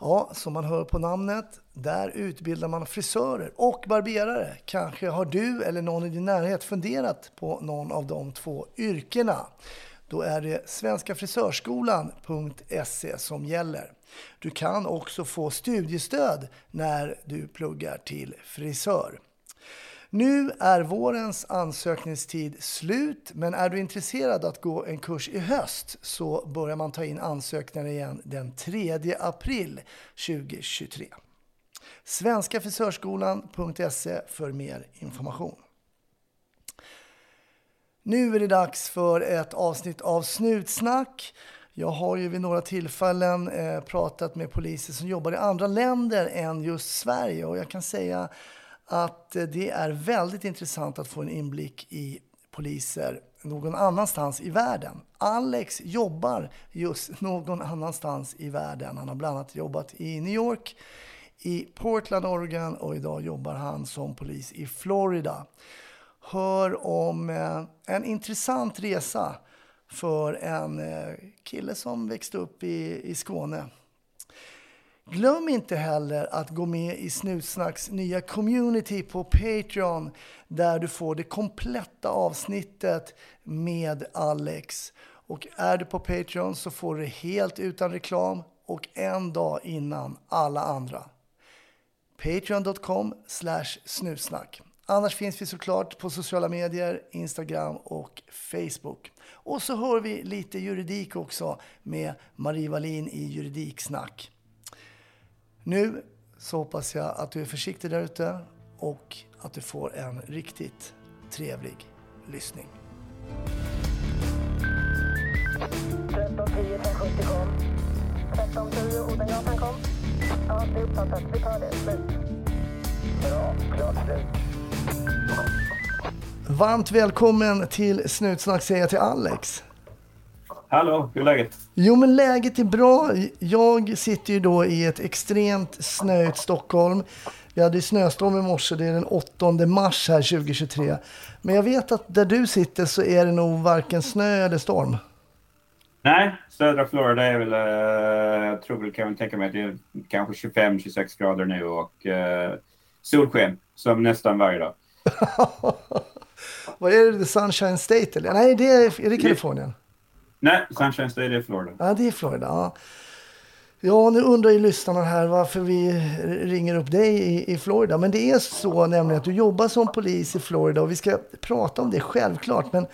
Ja, som man hör på namnet, där utbildar man frisörer och barberare. Kanske har du eller någon i din närhet funderat på någon av de två yrkena. Då är det svenskafrisörskolan.se som gäller. Du kan också få studiestöd när du pluggar till frisör. Nu är vårens ansökningstid slut, men är du intresserad att gå en kurs i höst så börjar man ta in ansökningar igen den 3 april 2023. Svenskafrisörskolan.se för mer information. Nu är det dags för ett avsnitt av Snutsnack. Jag har ju vid några tillfällen eh, pratat med poliser som jobbar i andra länder än just Sverige och jag kan säga att eh, det är väldigt intressant att få en inblick i poliser någon annanstans i världen. Alex jobbar just någon annanstans i världen. Han har bland annat jobbat i New York, i Portland, Oregon och idag jobbar han som polis i Florida. Hör om eh, en intressant resa för en eh, kille som växte upp i, i Skåne. Glöm inte heller att gå med i Snutsnacks nya community på Patreon där du får det kompletta avsnittet med Alex. Och är du på Patreon så får du det helt utan reklam och en dag innan alla andra. Patreon.com Snutsnack Annars finns vi såklart på sociala medier, Instagram och Facebook. Och så hör vi lite juridik också med Marie Wallin i Juridiksnack. Nu så hoppas jag att du är försiktig där ute och att du får en riktigt trevlig lyssning. 1310 1070 kom. 1310 Odengatan kom. Ja, det är uppfattat. Vi tar det. Slut. Bra. Klart slut. Varmt välkommen till Snutsnack säger jag till Alex. Hallå, hur är läget? Jo men läget är bra. Jag sitter ju då i ett extremt snöigt Stockholm. Vi hade ju snöstorm i morse, det är den 8 mars här 2023. Men jag vet att där du sitter så är det nog varken snö eller storm. Nej, södra Florida är väl, eh, jag tror väl, kan jag tänka mig att det är kanske 25-26 grader nu och eh, solsken som nästan varje dag. Vad är det? The Sunshine State eller? Nej, det är, är det Kalifornien. Nej, Sunshine State är Florida. Ja, det är Florida. Ja. Ja, nu undrar ju lyssnarna här varför vi ringer upp dig i, i Florida. Men det är så nämligen att du jobbar som polis i Florida och vi ska prata om det självklart. Men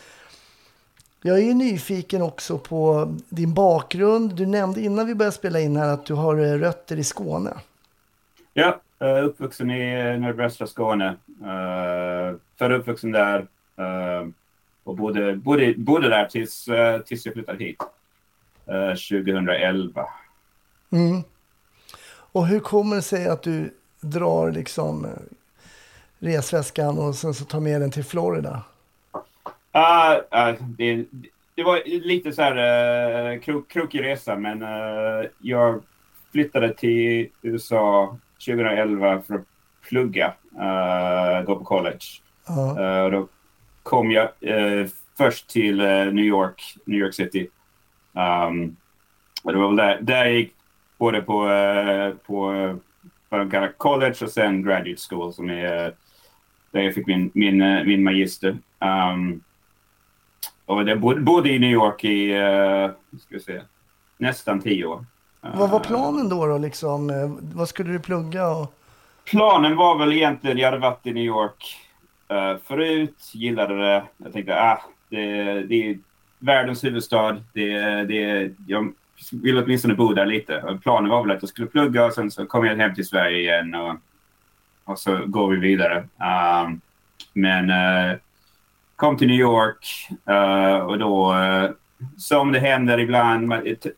jag är ju nyfiken också på din bakgrund. Du nämnde innan vi började spela in här att du har eh, rötter i Skåne. Ja, eh, uppvuxen i nordvästra Skåne. Uh, född uppvuxen där. Och bodde, bodde, bodde där tills, uh, tills jag flyttade hit. Uh, 2011. Mm. Och hur kommer det sig att du drar liksom eh, resväskan och sen så tar med den till Florida? Uh, uh, det, det var lite så här uh, krok, krokig resa, men uh, jag flyttade till USA 2011 för att plugga, uh, gå på college. Uh, då kom jag först till New York, New York City. Um, och det var väl där, där jag gick både på, på vad de kallar college och sen graduate school som är där jag fick min, min, min magister. Um, och jag bodde, bodde i New York i ska vi se, nästan tio år. Vad var planen då? då liksom? Vad skulle du plugga? Och... Planen var väl egentligen, jag hade varit i New York uh, förut, gillade det. Jag tänkte, ah, det, det är världens huvudstad. Det, det, jag vill åtminstone bo där lite. Planen var väl att jag skulle plugga och sen så kom jag hem till Sverige igen och, och så går vi vidare. Um, men uh, kom till New York uh, och då, uh, som det händer ibland,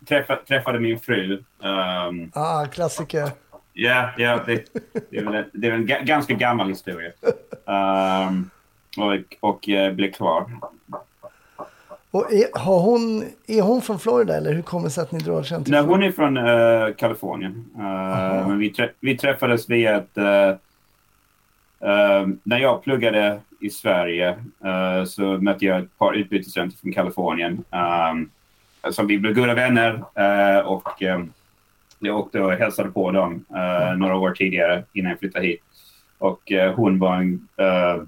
träffa, träffade min fru. Um, ah, klassiker. Ja, ja det, det, är väl, en- det är en ga- ganska gammal historia. Ehm, och och eh, blev kvar. Och är, har hon, är hon från Florida eller hur kommer det sig att ni drar sen till Nej, hon är från eh, Kalifornien. Men vi, trä- vi träffades via ett... eh, när jag pluggade i Sverige så mötte jag ett par utbytesstudenter från Kalifornien. Um, som vi blev goda vänner och um, jag åkte och hälsade på dem eh, några år tidigare innan jag flyttade hit. Och eh, hon var en eh,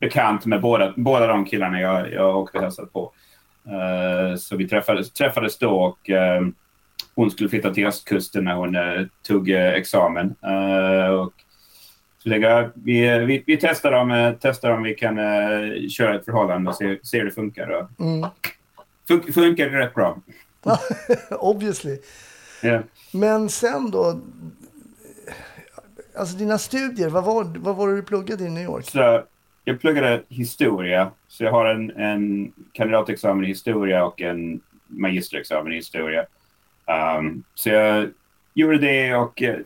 bekant med båda, båda de killarna jag, jag åkte och hälsade på. Eh, så vi träffades, träffades då och hon skulle flytta till östkusten när hon tog examen. Och jag, vi, vi, vi testar om, testar om vi kan köra ett förhållande och se, se hur det funkar. Mm. fun, funkar det rätt bra. Obviously. Ja. Men sen då, alltså dina studier, vad var, vad var det du pluggade i New York? Så jag pluggade historia, så jag har en, en kandidatexamen i historia och en magisterexamen i historia. Um, så jag gjorde det och eh,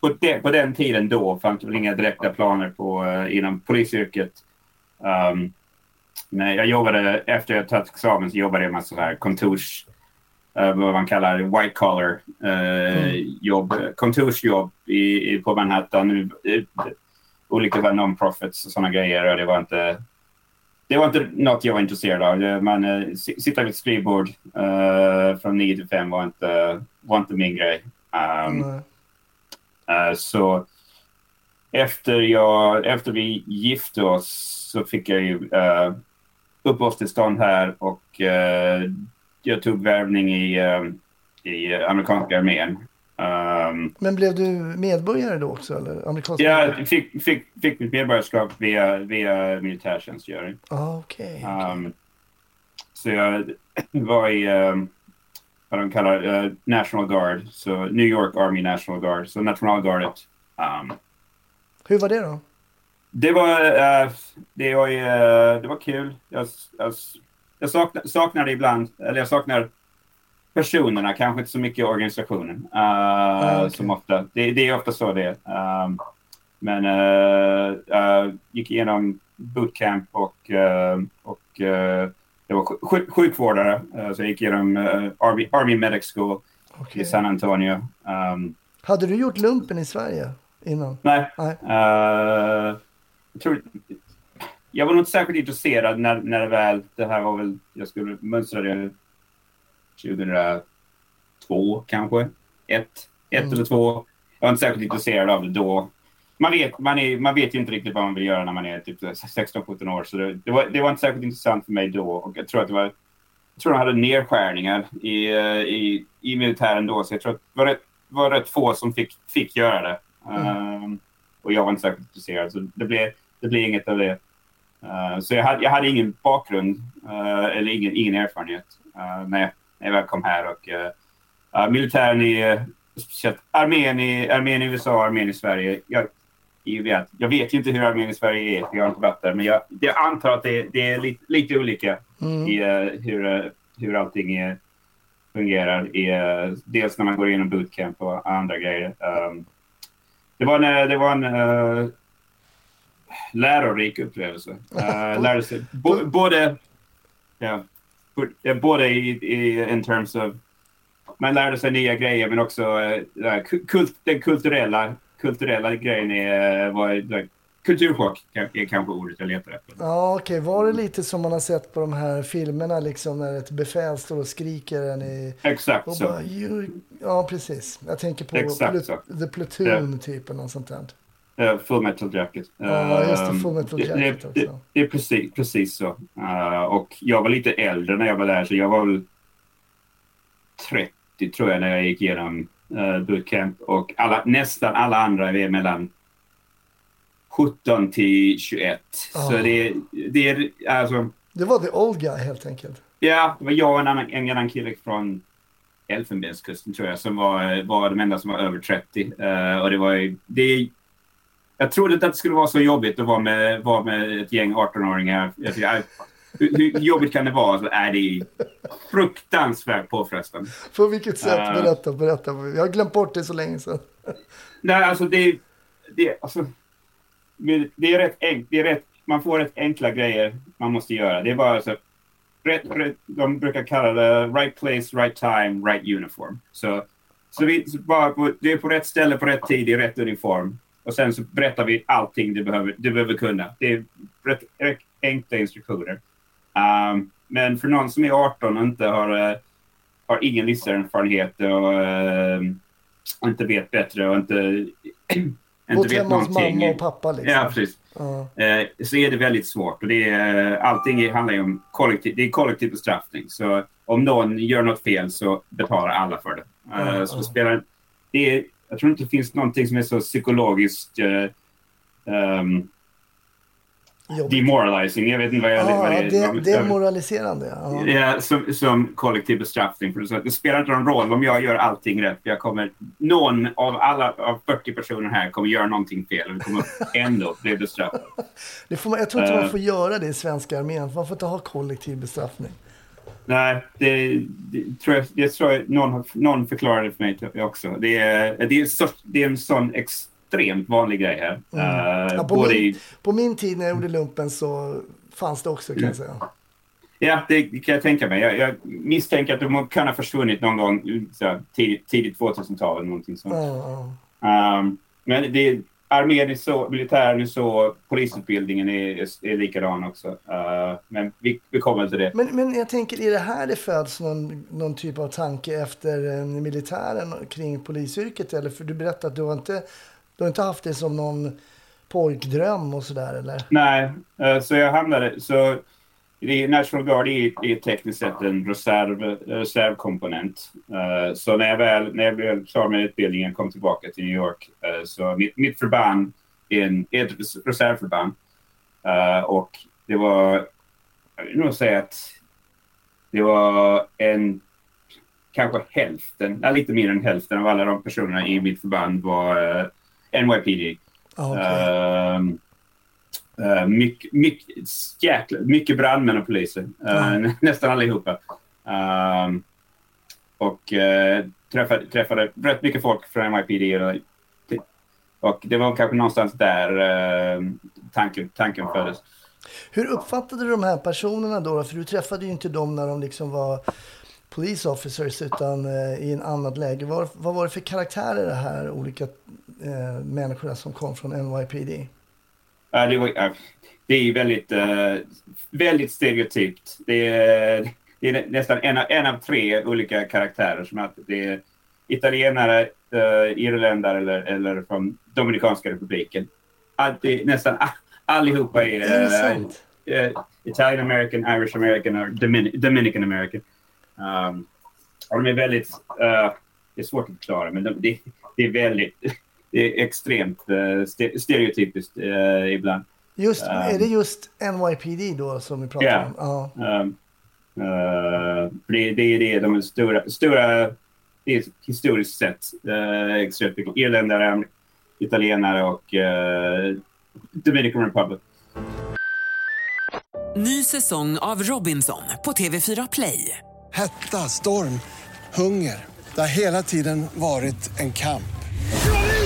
på, de, på den tiden då fanns det väl inga direkta planer på uh, inom polisyrket. Um, men jag jobbade, efter jag tagit examen så jobbade jag med så här kontors, vad man kallar white collar eh, jobb, kontorsjobb i, i, på Manhattan. Eh, olika non-profits och sådana grejer. Och det var inte det var inte något jag var intresserad av. Man, eh, si- sitta vid ett skrivbord eh, från 9 till 5 var inte, var inte min grej. Um. Eh, så efter, jag, efter vi gifte oss så fick jag ju uh, uppehållstillstånd här och eh, jag tog värvning i, eh, i amerikanska armén. Um, Men blev du medborgare då också? Eller amerikansk jag fick, fick, fick mitt medborgarskap via, via militärtjänstgöring. Ah, Okej. Um, så jag var i um, vad de kallar eh, National Guard, så New York Army National Guard, så nationalgardet. Hur var det då? det var, eh, det var, eh, det var kul. Jag, jag, jag saknar, saknar det ibland, eller jag saknar personerna, kanske inte så mycket organisationen. eh, Ah, okej. som ofta, det, det är ofta så det är. Um, men uh, uh, gick igenom bootcamp och, uh, och uh, jag var sj- sj- sjukvårdare. Uh, så jag gick igenom uh, Army, Army Medic School Okej. i San Antonio. Um, Hade du gjort lumpen i Sverige innan? nej, Nej. Uh, jag, tror, jag var nog inte särskilt intresserad när, när det väl... Det här var väl... Jag skulle mönstra det 2002 kanske. Ett, ett Mm. eller två. Jag var inte särskilt intresserad av det då. Man vet, man, är, man vet ju inte riktigt vad man vill göra när man är typ 16-17 år. Så det, det, var, det var inte särskilt intressant för mig då. Och jag tror att det var... Jag tror de hade nedskärningar i, eh, i, i militären då. Så jag tror att det var rätt, var rätt få som fick, fick göra det. Um, och jag var inte särskilt intresserad. Så det blev, det blev inget av det. Uh, så jag hade, jag hade ingen bakgrund uh, eller ingen, ingen erfarenhet uh, när, jag, när jag väl kom här. Och, militären i, speciellt armén i, armén i USA armén i Sverige. Jag, jag, vet, jag vet inte hur armén i Sverige är, jag har inte varit där. Men jag, jag antar att det, det är lite, lite olika Mm. i uh, hur, uh, hur allting är, fungerar. I, uh, dels när man går igenom bootcamp och andra grejer. Um, det var en, det var en lärorik upplevelse. Uh, lärde sig bo, både, ja, bo- både i, i in terms of man lärde sig nya grejer men också uh, kult, den kulturella, kulturella grejen är, uh, var like, kulturchock är kanske ordet jag letar efter. Ja, okej. Var det lite som man har sett på de här filmerna, liksom när ett befäl står och skriker en i... Exakt Och så. you... Ja, precis. Jag tänker på Exakt Plut- så. The Platoon, typ, eller något sånt där. Uh, full metal jacket. Ja, just det, Full Metal det- Jacket det, det, också. det är precis, precis så. Uh, och jag var lite äldre när jag var där, så jag var väl 30 tror jag när jag gick igenom uh, bootcamp. Och alla, nästan alla andra är mellan 17 till 21. Så Ah. det, det är alltså... Det var the old guy, helt enkelt. Ja, det var jag och en annan, en annan kille från Elfenbenskusten tror jag som var, var de enda som var över 30. Eh, och det var ju- det, jag trodde inte att det skulle vara så jobbigt att vara med, vara med ett gäng 18-åringar. Jag, jag, hur, hur jobbigt kan det vara? Så är det fruktansvärt påfrestande. På vilket sätt? Eh. Berätta, berätta. Jag har glömt bort det så länge sedan. Nej, alltså det, det, alltså, det är rätt enkelt. Det är rätt, man får rätt enkla grejer man måste göra. Det är bara så rätt, rätt, de brukar kalla det right place, right time, right uniform. Så, så, vi, så bara på, det är på rätt ställe, på rätt tid, i rätt uniform. Och sen så berättar vi allting du behöver, du behöver kunna. Det är rätt, rätt enkla instruktioner. Um, men för någon som är 18 och inte har, eh, har ingen livserfarenhet och eh, inte vet bättre och inte, inte vet någonting. mamma och pappa liksom. Ja, precis. Ja. Eh, så är det väldigt svårt. Och det är, allting handlar ju om kollektiv, det är kollektiv bestraffning. Så om någon gör något fel så betalar alla för det. Eh, så det spelar, det är, jag tror inte det finns någonting som är så psykologiskt eh, Jobbigt. demoralizing. Jag vet inte vad jag... Ja, vad det, är jag- moraliserande. Ja. Ja, som, som kollektiv bestraffning. För det, så att det spelar inte någon roll om jag gör allting rätt. Jag kommer, någon av alla av 40 personer här kommer göra någonting fel och vi kommer ändå bli bestraffade. Det får man, jag tror inte man Eh. får göra det i svenska armén. Man får inte ha kollektiv bestraffning. Nej, det, det tror jag, det tror jag någon, någon förklarade för mig också. Det är, det, är så, det är en sån extremt vanlig grej här. Eh, Mm. Ja, på, både min, i, på min tid när jag gjorde lumpen så fanns det också kan jag säga. ja, det kan jag tänka mig. Jag, jag misstänker att de kan ha försvunnit någon gång så tidigt, tidigt 2000-tal eller någonting sånt. Ja. Um, men det, armén är så, militären är så, polisutbildningen är, är, likadan också. Uh, men vi, vi kommer till det. Men, men jag tänker, är det här det föds någon, någon typ av tanke efter militären kring polisyrket? Eller för du berättade att du har inte, du har inte haft det som någon pojkdröm och sådär eller? Nej, eh, så jag hamnade... Så det är National Guard är, är tekniskt sett en reserv, reservkomponent. Eh, så när jag väl när jag blev klar med utbildningen och kom tillbaka till New York eh, så mitt, mitt förband är, en, är ett res- reservförband. Eh, och det var... Jag vill nog säga att det var en... Kanske hälften, ja, lite mer än hälften av alla de personerna i mitt förband var NYPD. Ja, Ehm, eh, mycket, mycket, jäkla, mycket brandmän och poliser. Nä- Nästan allihopa. Ehm, och uh, träffade, träffade rätt mycket folk från NYPD. Och, och det var kanske någonstans där uh, tanken, tanken föddes. Hur uppfattade du de här personerna då? För du träffade ju inte dem när de liksom var police officers utan i en annat läge. Vad, vad var det för karaktärer det här olika människorna som kom från NYPD? Ja, det, var, ja, det är väldigt, eh, väldigt stereotypt. Det är, det är nästan en av, en av tre olika karaktärer. Som att det är italienare, uh, irländare eller, eller från Dominikanska republiken. Alltid, nästan all, allihopa är, Är eh, eh, Italian American, Irish American och Domin- Dominican American. Um, och de är väldigt... eh, det är svårt att förklara, men de, det, det är väldigt... Det är extremt eh, ste- stereotypiskt eh, ibland. Just, Um, är det just NYPD då som vi pratar Ja. om? Ja. Um, eh, för det, det är det, de är stora, stora det är historiskt sett uh, extremt mycket irländare, italienare och uh, Dominican Republic. Ny säsong av Robinson på TV4 Play. Hetta, storm, hunger. Det har hela tiden varit en kamp.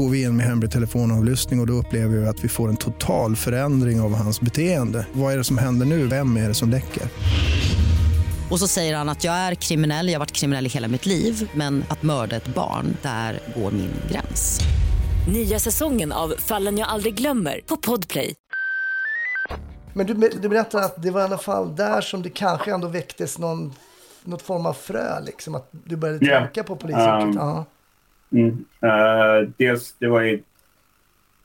Går vi in med hemlig telefonavlyssning och, och då upplever vi att vi får en total förändring av hans beteende. Vad är det som händer nu? Vem är det som läcker? Och så säger han att jag är kriminell, jag har varit kriminell i hela mitt liv men att mörda ett barn, där går min gräns. Nya säsongen av Fallen jag aldrig glömmer på Podplay. Men du, du berättar att det var i alla fall där som det kanske ändå väcktes någon, något form av frö, liksom att du började Ja. tänka på polisyrket. Um. Mm. Eh, dels, det var ju...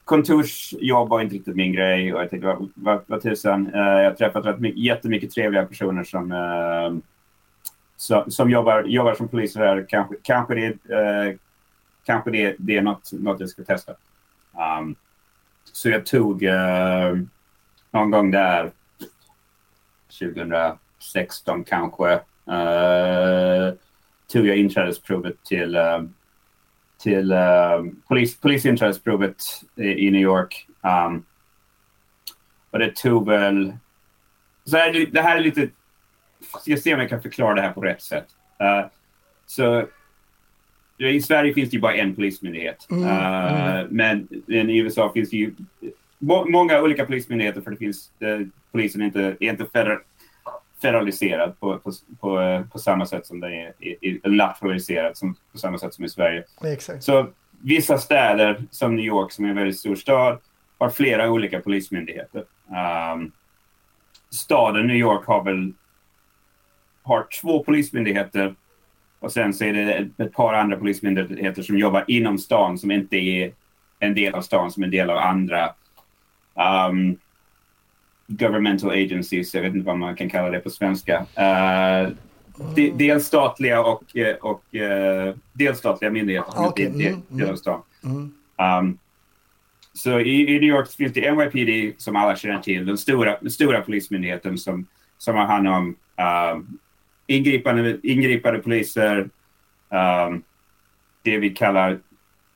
Kontorsjobb var inte riktigt min grej och jag tänkte, vad, vad, vad tusan. Uh, jag har träffat rätt mycket, jättemycket trevliga personer som, uh, som, som jobbar, jobbar som poliser här. Kanske, kanske det är uh, kanske det, det är något, något jag ska testa. Um, så jag tog uh, någon gång där 2016 kanske uh, tog jag inträdesprovet till, uh, till uh, polis, i, i New York. Um, och det tog väl... Så här, det här är lite... Jag ser om jag kan förklara det här på rätt sätt. Uh, så i Sverige finns det ju bara en polismyndighet. Mm, Uh, mm. Men, men i USA finns det ju må, många olika polismyndigheter för det finns, uh, polisen är inte, är inte feder, federaliserad på, på, på, på samma sätt som det är, som, på samma sätt som i Sverige. Exakt. Så vissa städer som New York som är en väldigt stor stad har flera olika polismyndigheter. Um, staden New York har väl har två polismyndigheter och sen så är det ett par andra polismyndigheter som jobbar inom stan som inte är en del av stan som en del av andra um, governmental agencies. Jag vet inte vad man kan kalla det på svenska. Uh, de, delstatliga och, eh, och uh, delstatliga myndigheter inte är mm, del av stan. Mm. Um, så i, i New York finns det NYPD som alla känner till, den stora, den stora polismyndigheten som, som har hand om um, ingripande, ingripande poliser, um, det vi kallar,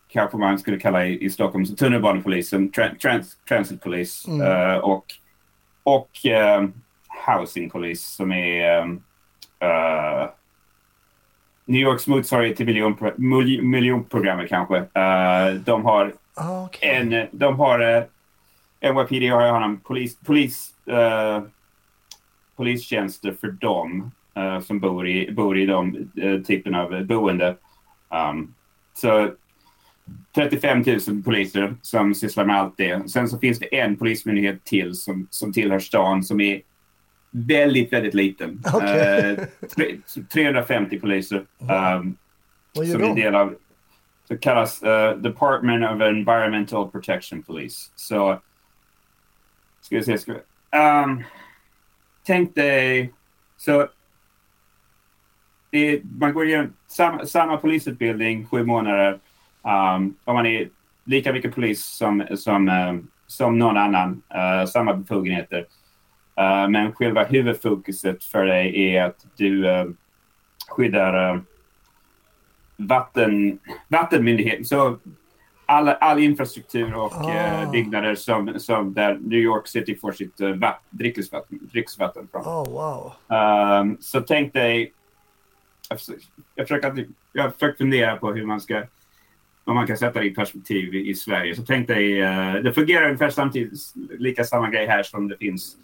kanske man skulle kalla i, i Stockholm, tunnelbanepolisen, tra, trans, transitpolis Mm. uh, och, och um, housing police som är um, uh, New Yorks motsvarighet till miljonpro, mil- miljonprogrammet kanske. Uh, de har Ah, okej. en, de har uh, NYPD har om polis, polis, uh, polistjänster för dem som bor i, bor i de typen av boende. Um, så 35 000 poliser som sysslar med allt det. Sen så finns det en polismyndighet till som, som tillhör stan som är väldigt, väldigt liten. Okej. Uh, tre, 350 poliser. Um, Vad gör som är de? del av det kallas uh, Department of Environmental Protection Police. Så ska vi se. Ska vi, um, tänk dig så det är, man går igenom samma, samma polisutbildning sju månader. Um, och man är lika mycket polis som, som, um, som någon annan. Uh, samma befogenheter. Uh, men själva huvudfokuset för dig är att du uh, skyddar vatten, vattenmyndigheten. Så all, all infrastruktur och Ah. eh, byggnader som, som där New York City får sitt uh, vatt, dricksvatten, dricksvatten från. Oh, wow. Um, så tänk dig... Jag försöker, jag, försöker, fundera på hur man ska... Om man kan sätta det i perspektiv i, i Sverige. Så tänk dig... Uh, det fungerar ungefär samtidigt, lika samma grej här som det finns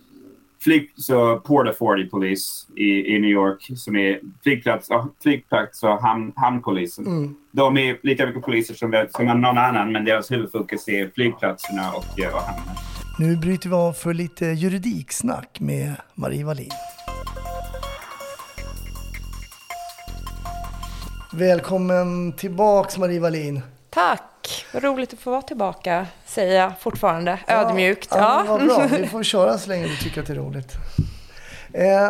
flyg, så Port Authority Police i, i New York som är flygplats, flygplats och hamn, hamnpolisen. Mm. De är lika mycket poliser som, som någon annan men deras huvudfokus är flygplatserna och, eh, och hamnen. Nu bryter vi av för lite juridiksnack med Marie Wallin. Välkommen tillbaks Marie Wallin. Tack! Vad roligt att få vara tillbaka, säger jag fortfarande. Ödmjukt. Ja, ja. Vad bra. Vi får köra så länge du tycker att det är roligt. Eh,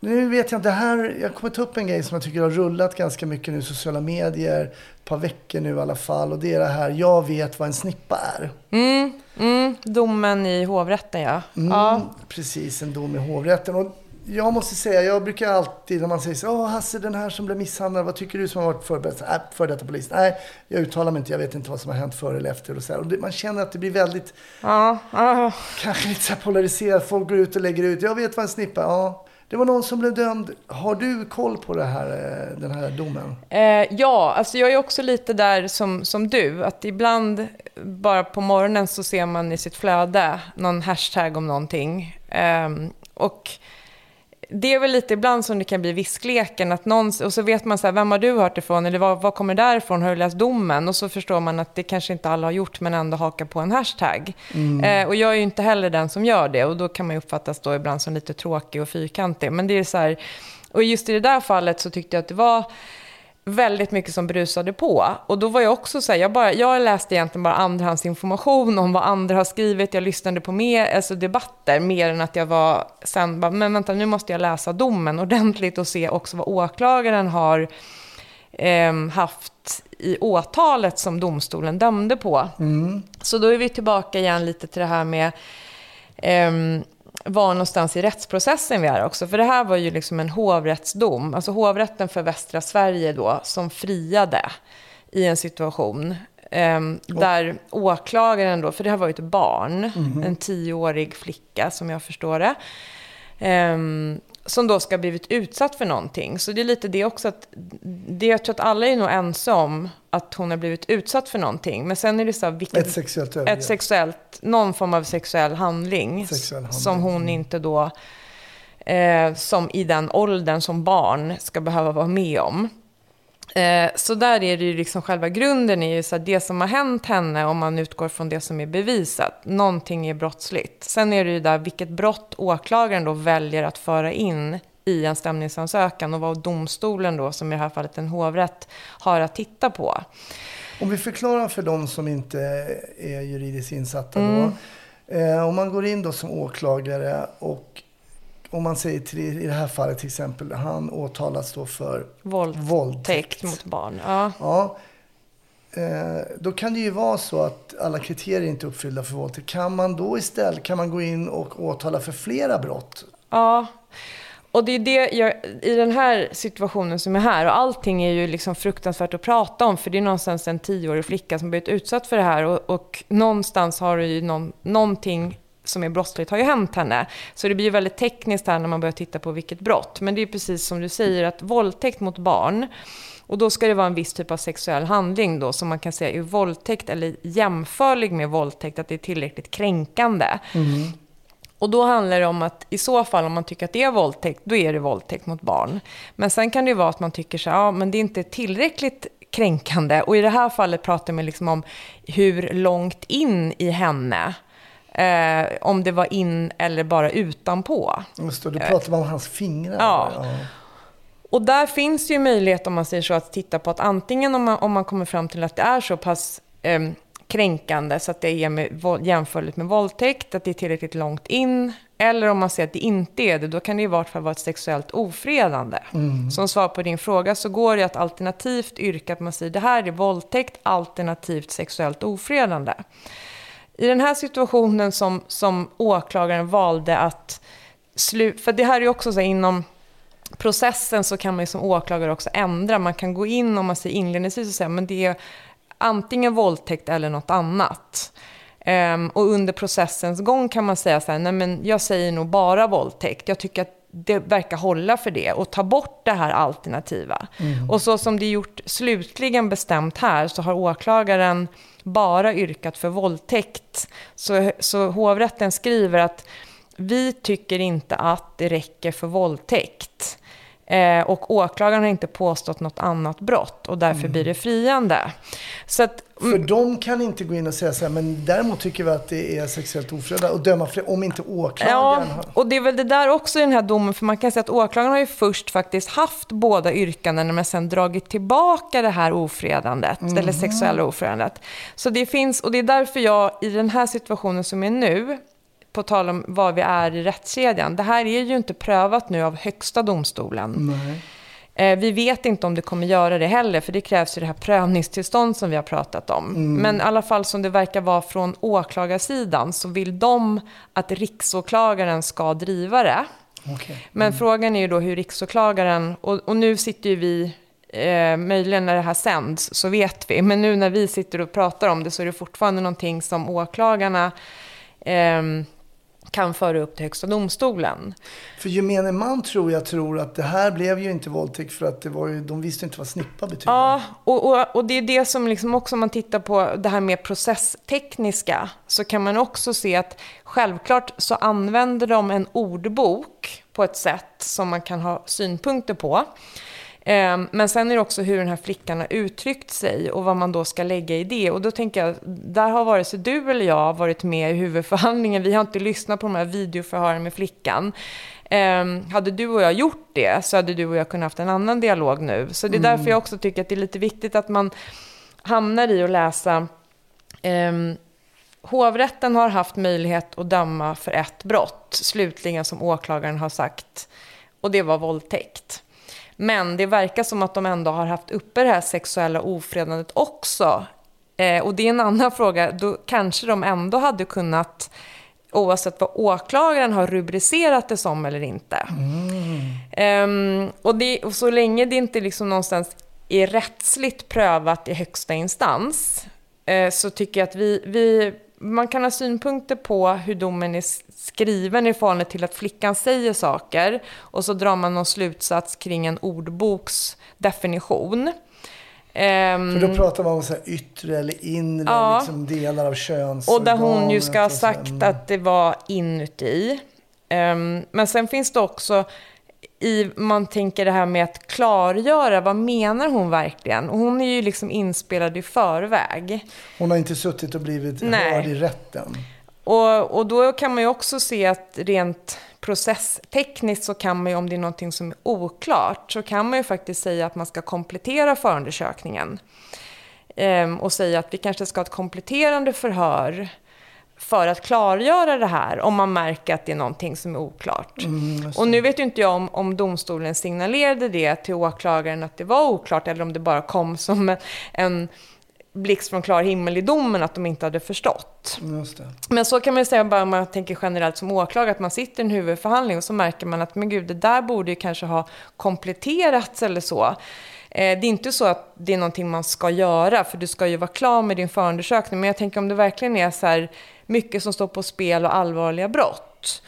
nu vet jag inte, det här, jag kommer ta upp en grej som jag tycker har rullat ganska mycket nu i sociala medier. Ett par veckor nu i alla fall. Och det är det här, jag vet vad en snippa är. Mm, mm, domen i hovrätten, ja. Mm, ja. Precis, en dom i hovrätten. Och jag måste säga, jag brukar alltid när man säger så Åh Hasse, den här som blev misshandlad, vad tycker du som har varit förberedd? Äh, för detta polis? Nej, jag uttalar mig inte, jag vet inte vad som har hänt före eller efter. Och så. Och det, man känner att det blir väldigt, Ja, ja. kanske lite så polariserat. Folk går ut och lägger ut, jag vet vad en snippa. Ja, det var någon som blev dömd. Har du koll på det här, eh, den här domen? Eh, ja, alltså jag är också lite där som, som du. Att ibland, bara på morgonen, så ser man i sitt flöde någon hashtag om någonting. Ehm, och det är väl lite ibland som det kan bli viskleken. Att någon, och så vet man så här, vem har du hört ifrån? Eller vad, vad kommer därifrån? Har du läst domen? Och så förstår man att det kanske inte alla har gjort, men ändå hakar på en hashtag. Eh, och jag är ju inte heller den som gör det. Och då kan man ju uppfattas då ibland som lite tråkig och fyrkantig. Men det är så här, och just i det där fallet så tyckte jag att det var väldigt mycket som brusade på. Och då var jag också så här, jag, bara, jag läste egentligen bara andrahandsinformation om vad andra har skrivit. Jag lyssnade på mer, alltså debatter mer än att jag var sen bara, men vänta nu måste jag läsa domen ordentligt och se också vad åklagaren har eh, haft i åtalet som domstolen dömde på. Mm. Så då är vi tillbaka igen lite till det här med ehm, var någonstans i rättsprocessen vi är också. För det här var ju liksom en hovrättsdom, alltså hovrätten för västra Sverige då, som friade i en situation ehm, där åklagaren då, för det här var ju ett barn, en tioårig flicka som jag förstår det, ehm, som då ska ha blivit utsatt för någonting. Så det är lite det också att, det jag tror att alla är nog ense om att hon har blivit utsatt för någonting. Men sen är det så här, vilket, Ett sexuellt övergrepp. ett sexuellt, någon form av sexuell handling, Sexuell handling, som hon mm. inte då, eh, som i den åldern som barn ska behöva vara med om. Eh, så där är det ju liksom själva grunden är ju så att det som har hänt henne, om man utgår från det som är bevisat, någonting är brottsligt. Sen är det ju där vilket brott åklagaren då väljer att föra in i en stämningsansökan och vad domstolen då, som i det här fallet en hovrätt, har att titta på. Om vi förklarar för de som inte är juridiskt insatta Mm. då. Eh, om man går in då som åklagare och om man säger till, i det här fallet till exempel, han åtalas då för Våldtäkt våldtäkt. mot barn. Ja. Ja. Eh, då kan det ju vara så att alla kriterier inte är uppfyllda för våldtäkt. Kan man då istället kan man gå in och åtala för flera brott? Ja, och det är det jag, i den här situationen som är här, och allting är ju liksom fruktansvärt att prata om, för det är någonstans en tioårig flicka som blivit utsatt för det här, och, och någonstans har det ju någon, någonting som är brottsligt har ju hänt henne. Så det blir ju väldigt tekniskt här när man börjar titta på vilket brott. Men det är precis som du säger, att våldtäkt mot barn, och då ska det vara en viss typ av sexuell handling då, som man kan säga är våldtäkt eller jämförlig med våldtäkt, att det är tillräckligt kränkande. Och då handlar det om att i så fall om man tycker att det är våldtäkt, då är det våldtäkt mot barn. Men sen kan det ju vara att man tycker så här, ja men det är inte tillräckligt kränkande. Och i det här fallet pratar man liksom om hur långt in i henne, eh, om det var in eller bara utanpå. Just det, då pratar man om hans fingrar. Ja. Och där finns det ju möjlighet, om man säger så, att titta på att antingen om man, om man kommer fram till att det är så pass eh, kränkande så att det är med, jämförligt med våldtäkt, att det är tillräckligt långt in, eller om man ser att det inte är det, då kan det i vart fall vara ett sexuellt ofredande. Som svar på din fråga så går det att alternativt yrka att man säger det här är våldtäkt, alternativt sexuellt ofredande. I den här situationen som, som åklagaren valde att sluta, för det här är ju också så här inom processen så kan man ju som åklagare också ändra. Man kan gå in om man säger inledningsvis och säga men det är antingen våldtäkt eller något annat. Ehm, och under processens gång kan man säga så här, nej men jag säger nog bara våldtäkt. Jag tycker att det verkar hålla för det och ta bort det här alternativa. Och så som det är gjort slutligen bestämt här så har åklagaren bara yrkat för våldtäkt. Så, så hovrätten skriver att vi tycker inte att det räcker för våldtäkt. Eh, och åklagaren har inte påstått något annat brott och därför blir det friande. Så att, För de kan inte gå in och säga så här, men däremot tycker vi att det är sexuellt ofredande och döma fler, om inte Ja, åklagaren har... och det är väl det där också i den här domen, för man kan säga att åklagaren har ju först faktiskt haft båda yrkandena, men sen dragit tillbaka det här ofredandet, eller sexuella ofredandet. Så det finns, och det är därför jag i den här situationen som är nu, på tal om var vi är i rättskedjan, det här är ju inte prövat nu av högsta domstolen. Eh, Vi vet inte om det kommer göra det heller, för det krävs ju det här prövningstillstånd som vi har pratat om. Men i alla fall som det verkar vara från åklagarsidan så vill de att riksåklagaren ska driva det. Okej. Men frågan är ju då hur riksåklagaren, och, och nu sitter ju vi, eh, möjligen när det här sänds så vet vi, men nu när vi sitter och pratar om det så är det fortfarande någonting som åklagarna ehm, kan föra upp till Högsta domstolen. För gemene man tror jag tror att det här blev ju inte våldtäkt för att det var ju, de visste inte vad snippa betyder. Ja, och, och, och det är det som liksom också om man tittar på det här med processtekniska så kan man också se att självklart så använder de en ordbok på ett sätt som man kan ha synpunkter på. Ehm, Men sen är det också hur den här flickan har uttryckt sig och vad man då ska lägga i det. Och då tänker jag, där har vare sig du eller jag varit med i huvudförhandlingen. Vi har inte lyssnat på de här videoförhören med flickan. Ehm, hade du och jag gjort det så hade du och jag kunnat haft en annan dialog nu. Så det är därför jag också tycker att det är lite viktigt att man hamnar i att läsa ehm, Hovrätten har haft möjlighet att döma för ett brott, slutligen som åklagaren har sagt, och det var våldtäkt. Men det verkar som att de ändå har haft uppe det här sexuella ofredandet också. Eh, och det är en annan fråga, då kanske de ändå hade kunnat oavsett vad åklagaren har rubricerat det som eller inte. Ehm, och, det, och så länge det inte liksom någonstans är rättsligt prövat i högsta instans eh, så tycker jag att vi, vi, man kan ha synpunkter på hur domen är skriven i förhållande till att flickan säger saker och så drar man någon slutsats kring en ordboks definition. Ehm, För då pratar man om så här yttre eller inre Ja. liksom delar av köns och där hon ju ska ha och så. sagt Mm. att det var inuti. Ehm, men sen finns det också, i, man tänker det här med att klargöra, vad menar hon verkligen? Och hon är ju liksom inspelad i förväg. Hon har inte suttit och blivit Nej. hörd i rätten. Och, och då kan man ju också se att rent processtekniskt så kan man ju, om det är någonting som är oklart, så kan man ju faktiskt säga att man ska komplettera förundersökningen. Ehm, och säga att vi kanske ska ha ett kompletterande förhör för att klargöra det här, om man märker att det är någonting som är oklart. Mm, och nu vet ju inte jag om, om domstolen signalerade det till åklagaren att det var oklart, eller om det bara kom som en, en blixt från klar himmel i domen, att de inte hade förstått. Men så kan man ju säga bara om man tänker generellt som åklagare, att man sitter i en huvudförhandling och så märker man att men gud, det där borde ju kanske ha kompletterats eller så. Eh, Det är inte så att det är någonting man ska göra, för du ska ju vara klar med din förundersökning. Men jag tänker om det verkligen är så här mycket som står på spel och allvarliga brott.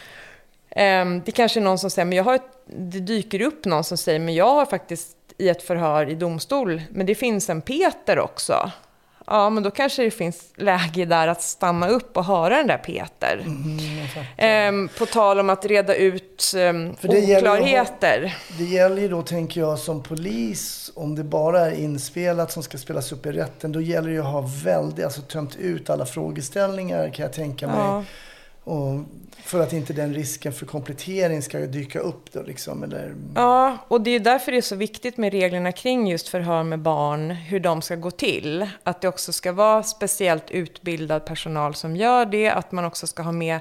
Ehm, det kanske är någon som säger, men jag har ett, det dyker upp någon som säger, men jag har faktiskt i ett förhör i domstol, men det finns en Peter också. Ja, men då kanske det finns läge där att stanna upp och höra den där Peter. Ehm, på tal om att reda ut För det gäller ju att ha- oklarheter. Det gäller ju då, tänker jag, som polis, om det bara är inspelat som ska spelas upp i rätten, då gäller det ju att ha väldigt, alltså tömt ut alla frågeställningar kan jag tänka mig. Ja. Och för att inte den risken för komplettering ska dyka upp då liksom, eller... Ja, och det är därför det är så viktigt med reglerna kring just förhör med barn, hur de ska gå till. Att det också ska vara speciellt utbildad personal som gör det, att man också ska ha med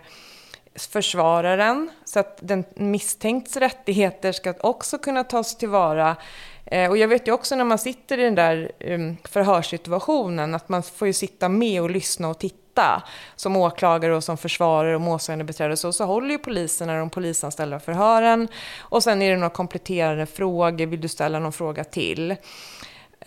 försvararen, så att den misstänkts rättigheter ska också kunna tas tillvara. Eh, och jag vet ju också när man sitter i den där ehm, förhörssituationen, att man får ju sitta med och lyssna och titta som åklagare och som försvarare och målsägandebiträde. Så, så håller ju poliserna de polisanställda förhören. Och sen är det några kompletterande frågor, vill du ställa någon fråga till?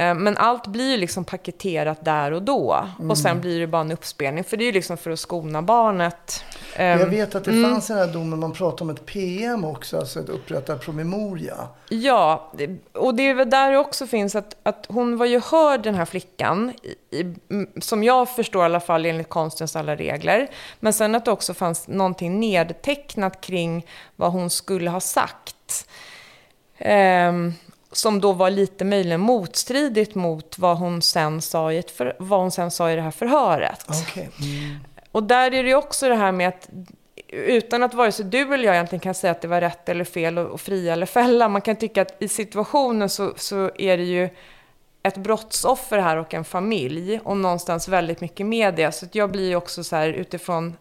Eh, Men allt blir ju liksom paketerat där och då. Och sen blir det bara en uppspelning. För det är ju liksom för att skona barnet. Jag Ehm, vet att det mm. fanns i den här domen, man pratade om ett PM också, alltså ett upprättad promemoria. Ja, och det är väl där det också finns att, att hon var ju hörd den här flickan, i, som jag förstår i alla fall enligt konstens alla regler. Men sen att det också fanns någonting nedtecknat kring vad hon skulle ha sagt. Ehm, som då var lite möjligen motstridigt mot vad hon sen sa i, ett för, vad hon sen sa i det här förhöret. Okej. Mm. Och där är det ju också det här med att utan att vare sig du eller jag egentligen kan säga att det var rätt eller fel och, och fria eller fälla. Man kan tycka att i situationen så, så är det ju ett brottsoffer här och en familj och någonstans väldigt mycket media. Så att jag blir ju också så här utifrån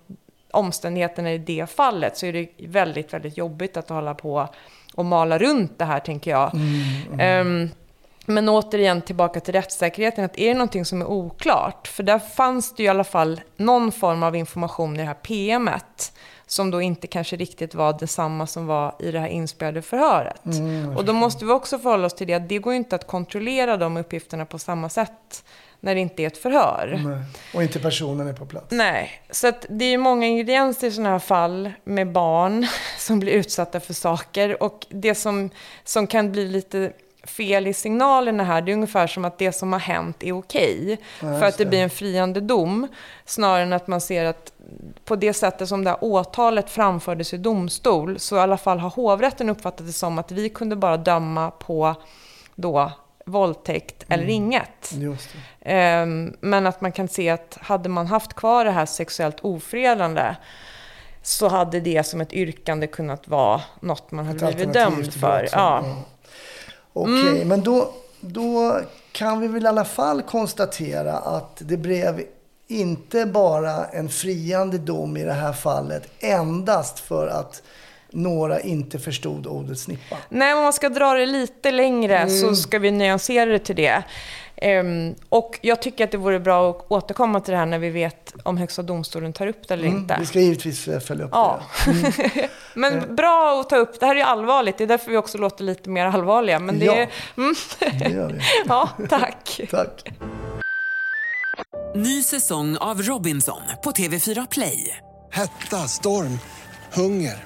omständigheterna i det fallet så är det väldigt, väldigt jobbigt att hålla på och mala runt det här tänker jag. Ehm, men återigen tillbaka till rättssäkerheten, att är det någonting som är oklart? För där fanns det ju i alla fall någon form av information i det här PMet som då inte kanske riktigt var detsamma som var i det här inspelade förhöret. och då måste vi också förhålla oss till det att det går ju inte att kontrollera de uppgifterna på samma sätt när det inte är ett förhör. Nej. Och inte personen är på plats. Nej, så det är många ingredienser i sådana här fall med barn som blir utsatta för saker. Och det som, som kan bli lite fel i signalerna här, det är ungefär som att det som har hänt är okej. för att det blir en friande dom, snarare än att man ser att på det sättet som det här åtalet framfördes i domstol, så i alla fall har hovrätten uppfattat det som att vi kunde bara döma på då våldtäkt eller inget. Ehm, Men att man kan se att hade man haft kvar det här sexuellt ofredande så hade det som ett yrkande kunnat vara något man hade blivit dömd för. Ja. ja. Okej, men då, då kan vi väl i alla fall konstatera att det blev inte bara en friande dom i det här fallet endast för att några inte förstod ordet snippa. Nej, om man ska dra det lite längre Mm. så ska vi nyansera det till det. Ehm, och jag tycker att det vore bra att återkomma till det här när vi vet om Högsta domstolen tar upp det eller Mm, inte. vi ska givetvis eh, följa upp Ja. det. Mm. Men bra att ta upp. Det här är allvarligt. Det är därför vi också låter lite mer allvarliga. Men det Ja. är... Mm. Det gör vi. ja, tack. Tack. Ny säsong av Robinson på TV4 Play. Hetta, storm, hunger.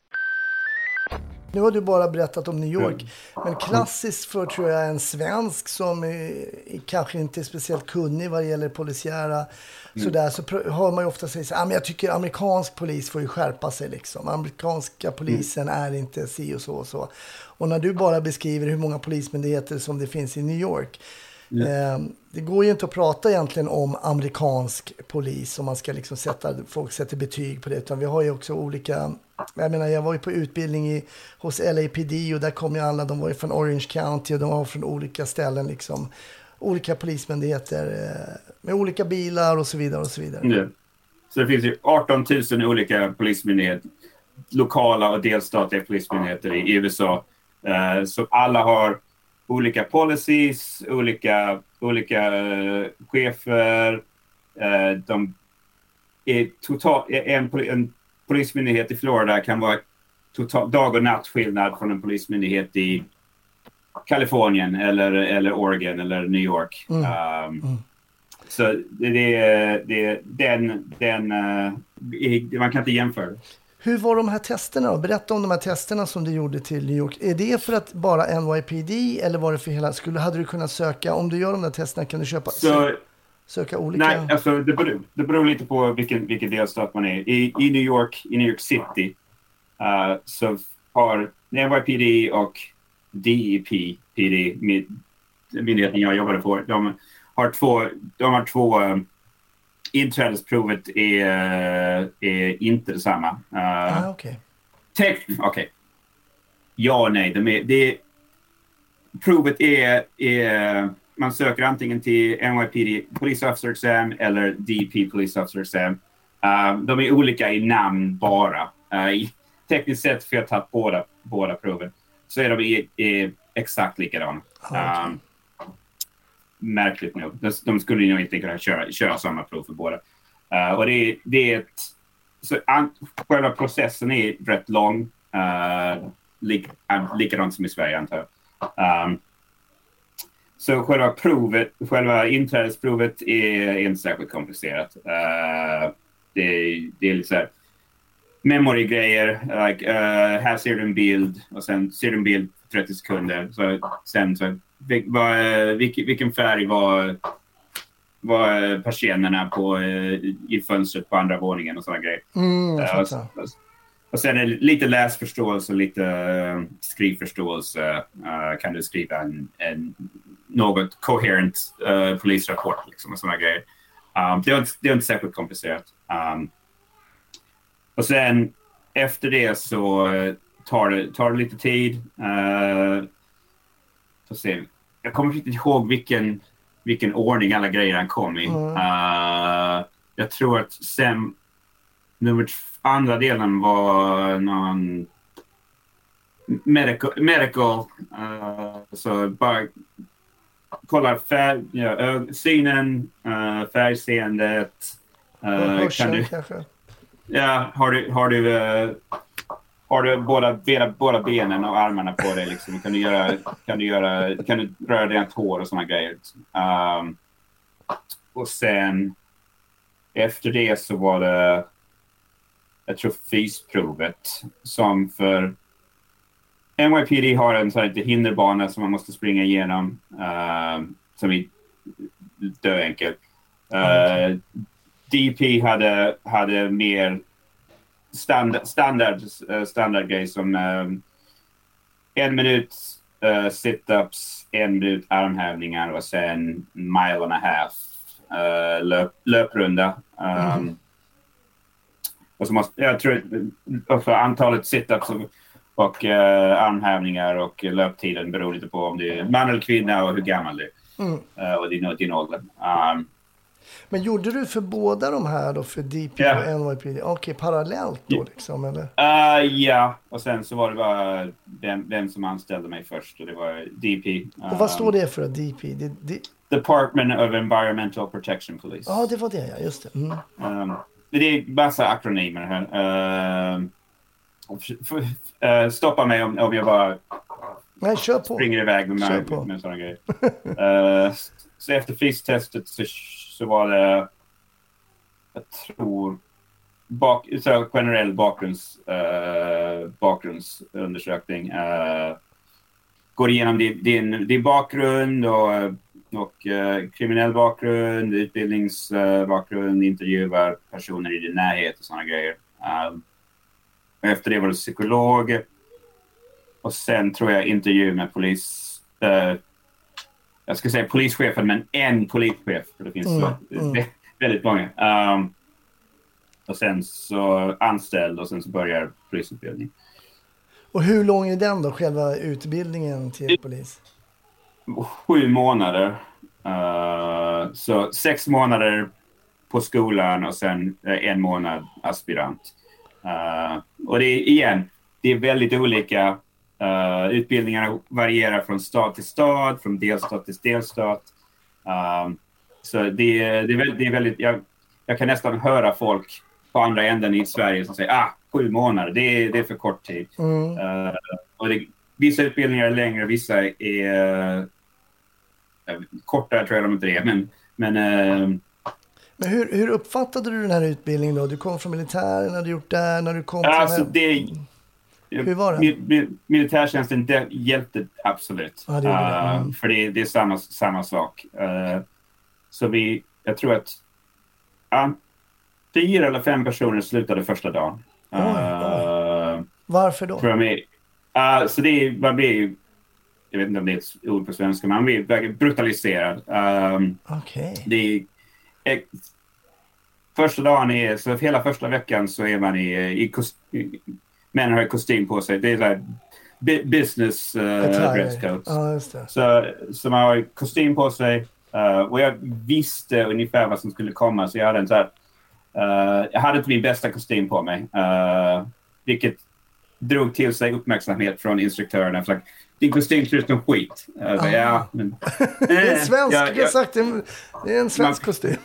Nu har du bara berättat om New York. Men klassiskt för tror jag en svensk som är, kanske inte är speciellt kunnig vad det gäller polisiära sådär, så hör man ju ofta säga så här, "Ah, men jag tycker amerikansk polis får ju skärpa sig liksom. Amerikanska polisen är inte si och så och så. Och när du bara beskriver hur många polismyndigheter som det finns i New York. Eh, det går ju inte att prata egentligen om amerikansk polis om man ska liksom sätta, folk sätter betyg på det. Utan vi har ju också olika, jag menar jag var ju på utbildning i, hos LAPD och där kom ju alla, de var ju från Orange County och de var från olika ställen liksom. Olika polismyndigheter eh, med olika bilar och så vidare och så vidare. Ja. Så det finns ju 18 000 olika polismyndigheter, lokala och delstatliga polismyndigheter i USA. Eh, så alla har olika policies, olika, olika eh, chefer. Eh, de är total, en, poli- en polismyndighet i Florida kan vara total, dag och nattskillnad från en polismyndighet i Kalifornien eller, eller Oregon eller New York. Mm. Um, Så det, det, är- det, är- den, den, eh, man kan inte jämföra. Hur var de här testerna då? Berätta om de här testerna som du gjorde till New York. Är det för att bara NYPD eller var det för hela, skulle, hade du kunnat söka, om du gör de där testerna kan du köpa, Så, söka olika? nej, alltså, det, beror, det beror lite på vilken, vilken delstat man är. I, I New York, i New York City, eh, så har NYPD och DEP, PD, myndigheten jag jobbade på, de har två, de har två um, inträdesprovet är, är inte detsamma. Uh, ah, okej. Tek- Okej. Ja och nej. De är, det provet är, är... Man söker antingen till NYPD Police Officer Exam eller DP Police Officer Exam. Uh, de är olika i namn bara. Uh, i, tekniskt sett, för jag har tagit båda, båda proven, så är de i, i exakt likadana. Ah, Um, märkligt nog. De, de skulle nog inte kunna köra, köra samma prov för båda. Uh, och det, är- det är ett... Så an, själva processen är rätt lång. Uh, lik, uh, likadant som i Sverige, antar jag. Um, så själva provet, själva inträdesprovet är inte särskilt komplicerat. Uh, det, är- det är lite så här memory-grejer. Like, uh, här ser du en bild och sen ser du en bild 30 sekunder. Så, sen så, vil, vad, eh, vilken, vilken färg var, var eh, persiennerna på, eh, i fönstret på andra våningen och sådana grejer. Mm, och, och, och sen lite läsförståelse och lite skrivförståelse. Kan du skriva en, en något coherent uh, polisrapport liksom, och sådana grejer. Um, det, är inte, det är inte särskilt komplicerat. Um, och sen efter det så tar det, tar det lite tid. Uh, får se. Jag kommer inte ihåg vilken, vilken ordning alla grejer han kom i. Mm. Eh, jag tror att sen nummer andra delen var någon medical, medical uh, så bara kolla färg, ja, synen, uh, färgseendet. Och Uh, kan du, kanske? ja, har du, har du, eh, har du båda, båda, båda benen och armarna på dig? Liksom? Kan, du göra, kan, du göra, kan du röra dina tår och sådana grejer? Um, och sen efter det så var det, jag tror fysprovet som för NYPD har en sån här hinderbana som man måste springa igenom. Uh, som är döenkel. Uh, DP hade, hade mer standard, standard, uh, standard grej som um, en minut uh, sit-ups, en minut armhävningar och sen mile and a half uh, löp, löprunda. Um, mm. och så måste, jag tror för antalet sit-ups och, och uh, armhävningar och löptiden beror lite på om du är man eller kvinna och hur gammal du är. Mm. Uh, och din, din ålder. Um, men gjorde du för båda de här då, för DP yeah. och NYPD? Okej, okay, parallellt då liksom, eller? Uh, ja, och sen så var det bara vem, vem som anställde mig först och det var DP. Och vad står det för, DP? Det, det... Department of Environmental Protection Police. Ja, ah, det var det, ja. Just det. Mm. Um, det är massa akronymer här. Uh, uh, stoppa mig om, om jag bara Nej, kör på. springer iväg med, med, med sådana grejer. uh, så efter fystestet så så var det, jag tror, bak, så generell bakgrunds, eh, bakgrundsundersökning. Eh, går igenom din, din, din bakgrund och, och eh, kriminell bakgrund, utbildningsbakgrund, intervjuar personer i din närhet och sådana grejer. Eh, efter det var det psykolog. Och sen tror jag intervju med polis eh, jag ska säga polischefen, men en polischef. För det finns mm, mm. väldigt många. Um, och sen så anställd och sen så börjar polisutbildning. Och hur lång är den då, själva utbildningen till polis? Sju månader. Uh, så sex månader på skolan och sen en månad aspirant. Uh, och det är igen, det är väldigt olika Uh, utbildningarna varierar från stad till stad, från delstat till delstat. Uh, så det, det, är väldigt, det är väldigt jag, jag, kan nästan höra folk på andra änden i Sverige som säger ah, sju månader, det är, det är för kort tid. Mm. Uh, och det, vissa utbildningar är längre, vissa är uh, kortare tror jag de inte är. Men, men, men hur, hur uppfattade du den här utbildningen då? Du kom från militären, hade du gjort där när du kom till alltså, det, hur var det? Mil, militärtjänsten det hjälpte absolut. Ja, det det. Mm. Uh, för det, det, är samma, samma sak. Uh, så vi, jag tror att uh, fyra eller fem personer slutade första dagen. Oj, oj. Varför då? Uh, så det man blir jag vet inte om det är ett ord på svenska, man blir brutaliserad. Um, okay. det är, första dagen är, så hela första veckan så är man i, i, i män har kostym på sig. Det är där business uh, dresscodes. Ja, så, så man har kostym på sig. Uh, och jag visste ungefär vad som skulle komma. Så jag hade en så här, uh, jag hade inte min bästa kostym på mig. Uh, vilket drog till sig uppmärksamhet från instruktörerna. För din kostym ser ut som skit. Alltså, ja, men, det är en svensk, ja, ja, sagt, det är en svensk man, kostym.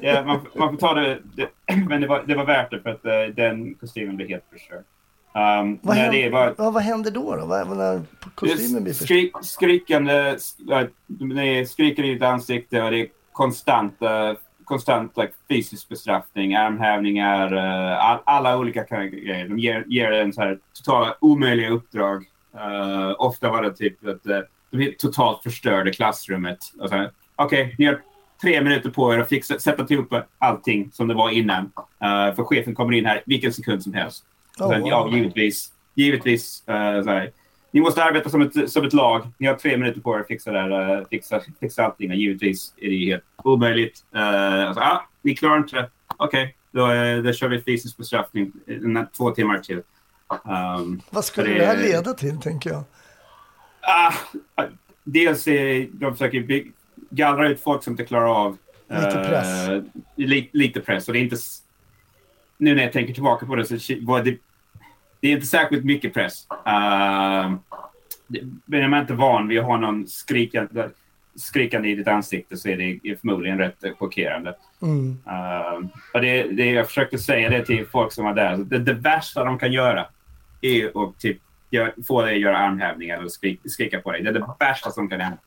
ja, man, man, får ta det, det men det var, det var värt det för att den kostymen blev helt förstörd. Um, vad, händer, det var, vad, vad händer då? då? Vad, när kostymen blir skrik, Skrikande, det skriker i ditt ansikte och det är konstant, uh, konstant like, fysisk bestraffning, armhävningar, uh, all, alla olika grejer. De ger, ger en så här totala omöjliga uppdrag. Uh, ofta var det typ att uh, de totalt förstörde klassrummet. Okej, okay, ni har tre minuter på er att fixa, sätta ihop allting som det var innan. För chefen kommer in här vilken sekund som helst. Oh, wow. Ja, givetvis. Givetvis. Uh, här, ni måste arbeta som ett, som ett lag. Ni har tre minuter på er att fixa, där, uh, fixa, fixa allting. Givetvis är det helt omöjligt. Uh, alltså, ah, ni klarar inte det. Okej, okay. då, då kör vi fysisk bestraffning två timmar till. Um, Vad skulle det, det här leda till, tänker jag? Uh, dels är de försöker gallra ut folk som inte klarar av Lite press. Uh, li, lite press. Och det är inte... Nu när jag tänker tillbaka på det så var det det är inte särskilt mycket press. Uh, är man inte van vid att ha någon skrikande, skrikande i ditt ansikte så är det förmodligen rätt chockerande. Mm. Uh, och det, det, jag försökte säga det till folk som var där. Det, det värsta de kan göra är att typ, gör, få dig att göra armhävningar och skrik, skrika på dig. Det är det värsta som kan hända.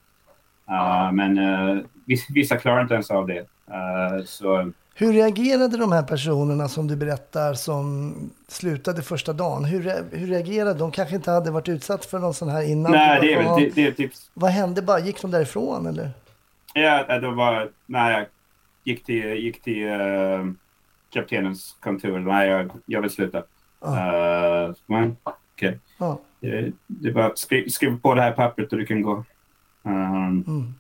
Uh, men uh, vissa klarar inte ens av det. Så Hur reagerade de här personerna som du berättar som slutade första dagen? Hur, hur reagerade de? kanske inte hade varit utsatt för någon sån här innan? Nej, det är väl det, det är typ... Vad hände bara? Gick de därifrån eller? Ja, det var när jag gick till, gick till eh, kaptenens kontor. Nej, jag, jag vill sluta. Uh, men, okej. Ja. Det, det är bara skriv, på det här pappret och du kan gå. Um, Mm.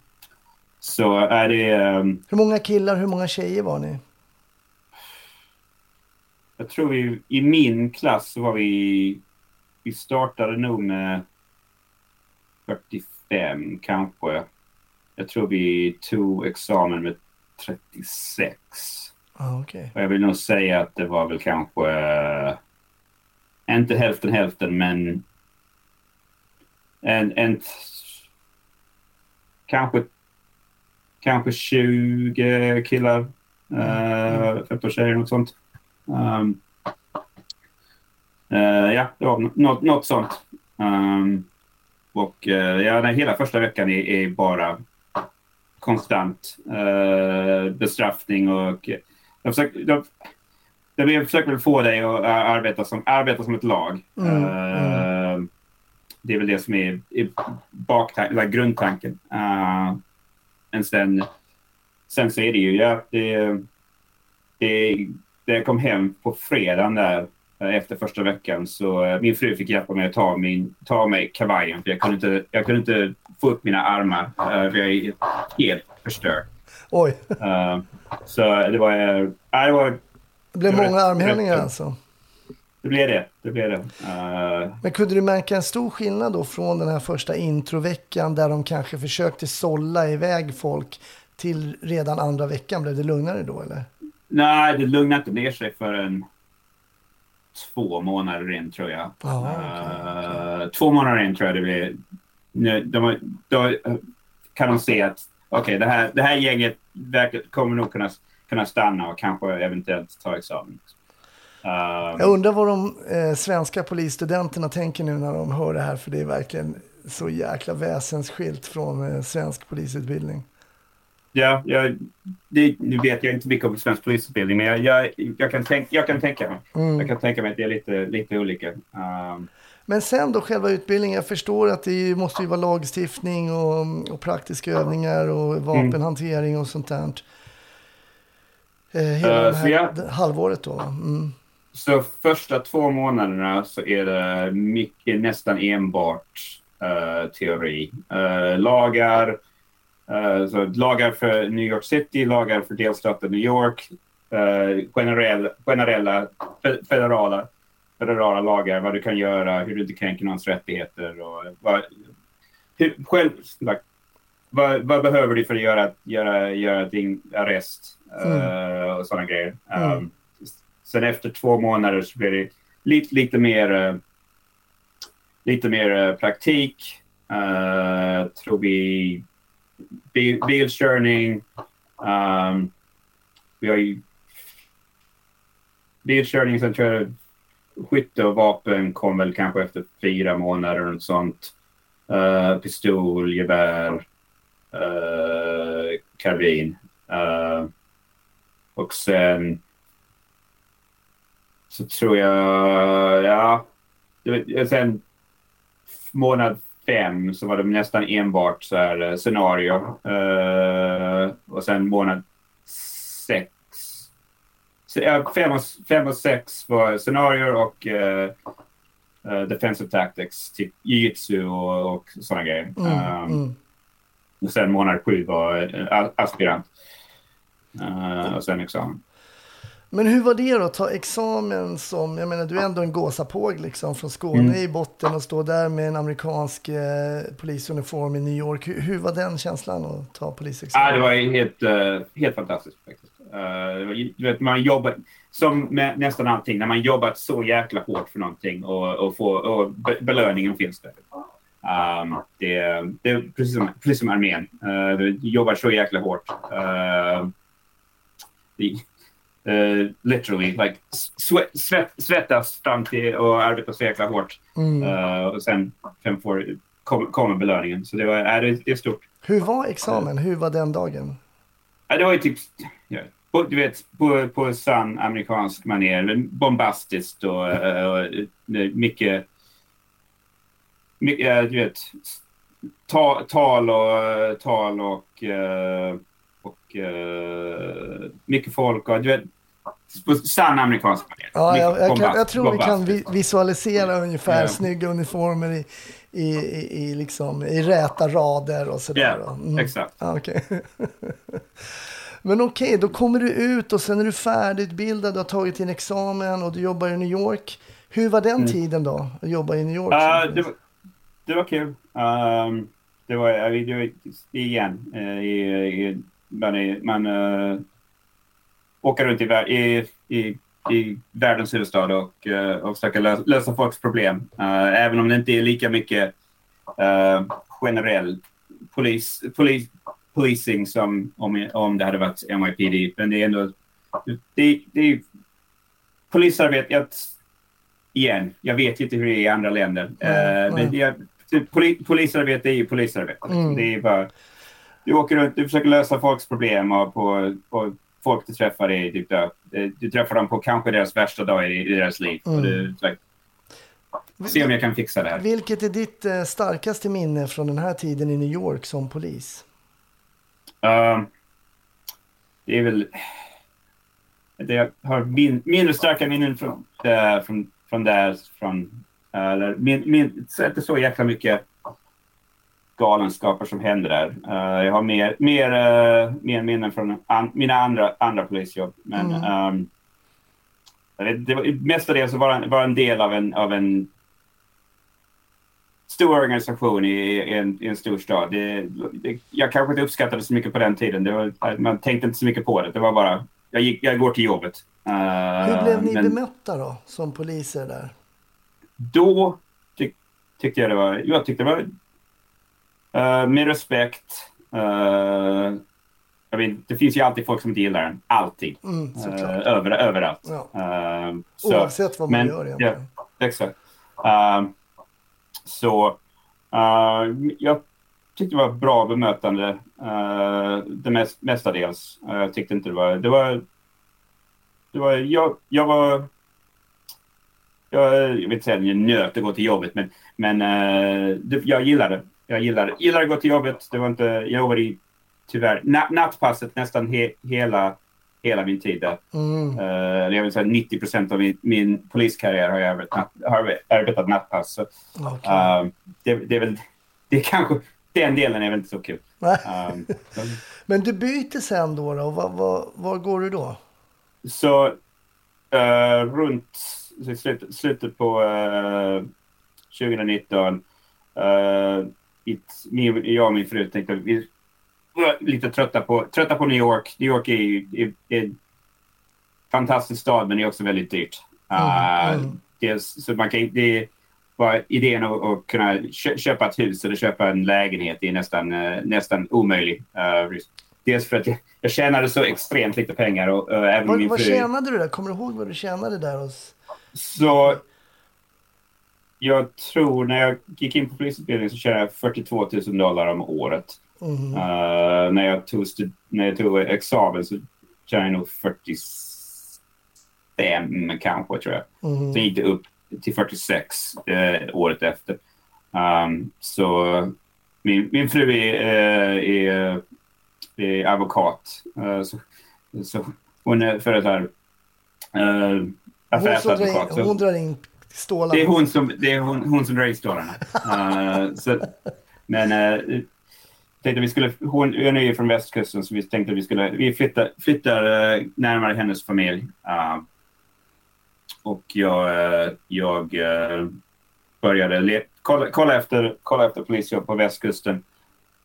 Så är det... ehm, Hur många killar, hur många tjejer var ni? Jag tror vi i min klass så var vi... Vi startade nog med 45 kanske. Jag tror vi tog examen med 36. Ah, okej. Och jag vill nog säga att det var väl kanske... eh, inte hälften hälften, men... En, en, kanske, kanske 20 killar. Uh, 15 tjejer, något sånt. Um, eh, ja, det var nå- något, något sånt. Um, och uh, ja, den hela första veckan är, är bara konstant eh, bestraffning och jag försöker, jag, jag, försöker väl få dig att arbeta som, arbeta som ett lag. Mm, Eh, Det är väl det som är, är baktan- eller grundtanken. Uh, sen, sen så är det ju, ja, det, det, det jag kom hem på fredagen där eh, efter första veckan så eh, min fru fick hjälpa mig att ta, min, ta mig kavajen för jag kunde inte, jag kunde inte få upp mina armar. eh, för jag är helt förstörd. Oj, så det var... nej, det var det blev det var många rätt- armhävningar rätt- alltså. Det blev det. Det blev det. Men kunde du märka en stor skillnad då från den här första introveckan där de kanske försökte sålla iväg folk till redan andra veckan? Blev det lugnare då eller? Nej, det lugnade inte ner sig förrän två månader in, tror jag. Ja, Eh, Två månader in tror jag det blev. Nu, de, har- då kan de se att okej, det, här, det här gänget verkar, kommer nog kunna, kunna stanna och kanske eventuellt ta examen. Eh, Jag undrar vad de eh, svenska polisstudenterna tänker nu när de hör det här för det är verkligen så jäkla väsensskilt från eh, svensk polisutbildning. Ja, jag, det, nu vet jag inte mycket om svensk polisutbildning, men jag, jag, jag, kan, tänk, jag kan tänka mig. Mm. Jag kan tänka mig att det är lite, lite olika. Um, Men sen då själva utbildningen, jag förstår att det måste ju vara lagstiftning och, och praktiska övningar och vapenhantering och sånt där. Eh, hela så här ja. d- halvåret då. Mm. så första två månaderna så är det mycket, nästan enbart eh, teori. Eh, lagar, så lagar för New York City, lagar för delstaten New York, eh, generell, generella fe- federala, federala lagar, vad du kan göra, hur du inte kränker någons rättigheter och vad, hur, själv, vad, vad behöver du för att göra, göra, göra din arrest eh, och sådana grejer. Mm. Sen efter två månader så blir det lite, lite mer, eh, lite mer eh, praktik. Uh, tror vi bil, bilkörning. Um, vi har ju bilkörning, sen tror jag skytte och vapen kom väl kanske efter fyra månader och sånt. Uh, pistol, gevär, eh, uh, karbin. Uh, eh, och sen så tror jag, ja, sen månad fem så var det nästan enbart så här eh, scenario. Eh, och sen månad sex. Ja, fem, och, fem och sex var scenarier och uh, defensive tactics, typ jiu-jitsu och, och sådana grejer. Mm, Um, mm. och sen månad sju var aspirant. Eh, och sen examen. Men hur var det då, att ta examen som, jag menar du är ändå en gåsapåg liksom från Skåne Mm. i botten och stå där med en amerikansk eh, polisuniform i New York. Hur, hur var den känslan att ta polisexamen? Ja, det var helt, eh, helt fantastiskt faktiskt. Var- du vet, man jobbar, som med nästan allting, när man jobbat så jäkla hårt för någonting och, och, få, och be, belöningen finns där. Um, det, det är precis som, precis som armén. Uh, du jobbar så jäkla hårt. Uh, det, eh, literally, like, sweat, svett, svettas fram till och arbeta så jäkla hårt. Mm. Uh, och sen, sen får, kommer kommer belöningen. Så det, var, är det, det är stort. Hur var examen? Hur var den dagen? Ja, det var ju typ... Ja, på, du vet, på, på sann amerikansk manér. Bombastiskt och, eh, och, mycket... mycket eh, du vet, ta, tal och... Tal och, eh, och uh, mycket folk och du vet, sann amerikansk. Ja, jag, jag, kan, jag tror vi kan vi, visualisera ungefär Ja. snygga uniformer i, i, i, i, liksom, i räta rader och sådär. Ja, Mm. exakt. Okej. Men okej, då kommer du ut och sen är du färdigutbildad, du har tagit din examen och du jobbar i New York. Hur var den Mm. tiden då, att jobba i New York? Ja, det, var, det var kul. Um, var, det var igen, eh, i, är, man uh, åker runt i, i, i, i världens huvudstad och, uh, och försöker lösa, lösa folks problem. Uh, även om det inte är lika mycket generell polis, polis, policing som om, om det hade varit NYPD. Men det är ändå... Det, det är polisarbete... Jag, igen, jag vet inte hur det är i andra länder. Mm, men jag, poli, polisarbete är ju polisarbete. Mm. Det är bara, du åker runt, du försöker lösa folks problem och på, på folk du träffar i typ, där, eh, du träffar dem på kanske deras värsta dag i, i deras liv. Och du, Mm. så se om jag kan fixa det här. Vilket är ditt eh, starkaste minne från den här tiden i New York som polis? Um, det är väl... Det jag har min, mindre starka minnen från, äh, från, från där. Från, eh, eller min, min, så inte så jäkla mycket galenskaper som händer där. Eh, jag har mer, mer, eh, mer minnen från an, mina andra, andra polisjobb. Men Mm. vet, det var, mestadels var en, var en del av en, av en stor organisation i, i, en, i en stor stad. Det, det, jag kanske inte uppskattade det så mycket på den tiden. Det var, man tänkte inte så mycket på det. Det var bara, jag, gick, jag går till jobbet. Eh, Hur blev ni men bemötta då, som poliser där? Då ty, tyckte jag det var, jag tyckte det var eh, med respekt. eh, jag vet, det finns ju alltid folk som inte gillar den. Alltid. Mm. Eh, över, överallt. Ja. Så- Oavsett vad man men- gör egentligen. Ja, exakt. Så jag tyckte det var bra bemötande. Uh, det mest, mestadels. Uh, jag tyckte inte det var... Det var, det var jag, jag var... Jag, jag vill inte säga att jag njöt att gå till jobbet, men, men eh, det, jag gillade Jag gillade, gillade att gå till jobbet. Det var inte, jag jobbade i, tyvärr, na, nattpasset nästan he, hela, hela min tid. Mm. Uh, jag vill säga 90 procent av min, min poliskarriär har jag arbetat, har arbetat nattpass. Så, Okej. uh, det, det är väl, det är kanske, den delen är väl inte så kul. Um, Men du byter sen då, då och var, var, var går du då? Så eh, runt slutet, slutet på eh, 2019, uh, jag och min fru tänkte vi var lite trötta på, trötta på New York. New York är, en fantastisk stad men det är också väldigt dyrt. Uh, Mm, mm. dels, så man kan, det var idén att, att kunna kö, köpa ett hus eller köpa en lägenhet är nästan, eh, nästan omöjlig. Uh, dels för att jag, jag tjänade så extremt lite pengar och eh, även Vad, min vad fru. tjänade du där? Kommer du ihåg vad du tjänade där? Hos... Så jag tror när jag gick in på polisutbildningen så tjänade jag 42 000 dollar om året. Mhm. Eh, när, jag tog när jag tog examen så tjänade jag nog 45 kanske tror jag. Mhm. Sen gick det upp till 46 eh, året efter. Um, så min, min fru är, eh, är, är advokat. Så, så hon är för ett här uh, Hon, drar in, hon drar in stålarna. det är hon som, det är hon, hon som drar in stålarna. Eh, så, men uh, tänkte vi skulle, hon, hon är ju från västkusten så vi tänkte vi skulle vi flyttar, flyttar eh, närmare hennes familj. Eh, och jag, jag började le- kolla, kolla, efter, kolla efter polisjobb på västkusten.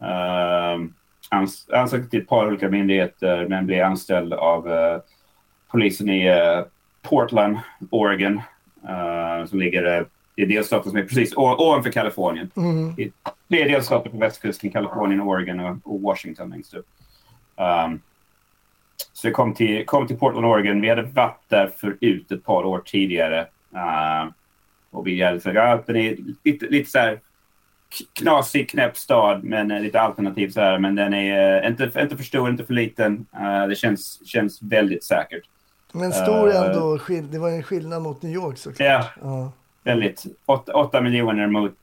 Uh, ans, ansökte till ett par olika myndigheter men blev anställd av polisen i Portland, Oregon. Eh, som ligger uh, i delstaten som är precis ovanför Kalifornien. Mm. I tre delstater på västkusten, Kalifornien, Oregon och, och Washington längst upp. Um, så jag kom till, kom till Portland, Oregon. Vi hade varit där förut ett par år tidigare. Uh, och vi hade sagt att den är lite, lite så här knasig, knäpp stad, men eh, lite alternativ så här. Men den är eh, inte, inte för stor, inte för liten. Eh, det känns, känns väldigt säkert. Men stor Eh, ändå, det var en skillnad mot New York såklart. Ja, Ja. väldigt. 8 miljoner mot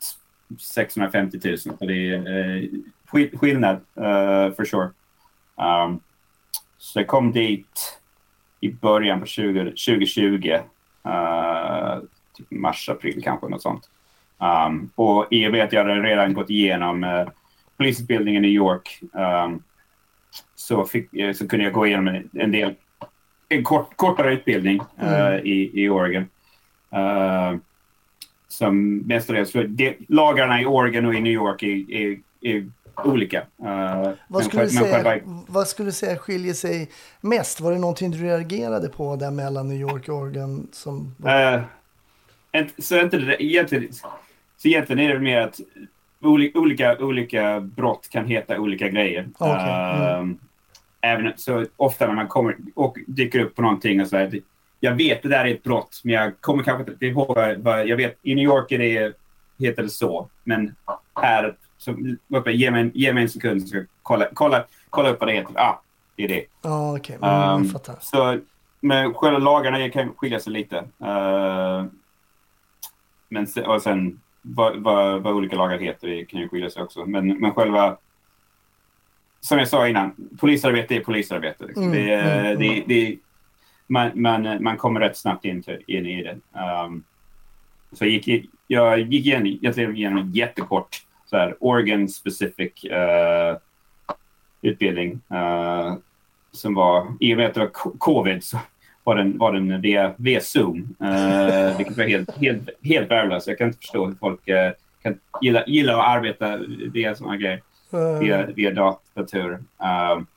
650 000. Så det är skill- skillnad, uh, for sure. Um, så jag kom dit i början på 20, 2020. Uh, typ mars, april kanske, något sånt. Um, och i och med att jag hade redan gått igenom uh, polisutbildningen i New York um, så, fick, så kunde jag gå igenom en, en del en kort, kortare utbildning uh, Mm. i, i Oregon. Uh, som mestadels... för det- Lagarna i Oregon och i New York är, är, är olika. Uh, Vad, skulle men säga, själva- vad skulle du säga skiljer sig mest? Var det någonting du reagerade på där mellan New York och Oregon? Som... Inte- så, inte egentligen, så egentligen är det mer att oli, olika, olika brott kan heta olika grejer. Okej, mm. Även så ofta när man kommer och dyker upp på någonting och så här, Jag vet det där är ett brott, men jag kommer kanske inte ihåg vad, jag vet. I New York är det, heter det så, men här, så, uppe, ge, mig, ge mig en sekund så ska jag kolla, kolla, kolla upp vad det heter. Ah, det är det. Ja, okej. Mm, jag Um, så, men själva lagarna kan skilja sig lite. Uh, men se, och sen vad, vad, vad olika lagar heter kan ju skilja sig också. Men, men själva, som jag sa innan, polisarbete är polisarbete. Liksom. Mm, det, är- mm, det, mm. det, man, man, man kommer rätt snabbt in, till, in i det. Um, så jag gick, jag gick igen, egentligen igenom en jättekort så här, Oregon specific eh, utbildning. eh, som var, i och med att det var co- covid så var den, var den via, via Zoom. Uh, vilket var helt, helt, helt värdelöst. Jag kan inte förstå hur folk eh, kan gilla, gilla att arbeta via sådana grejer. Eh, Via, via dat- dator. Um,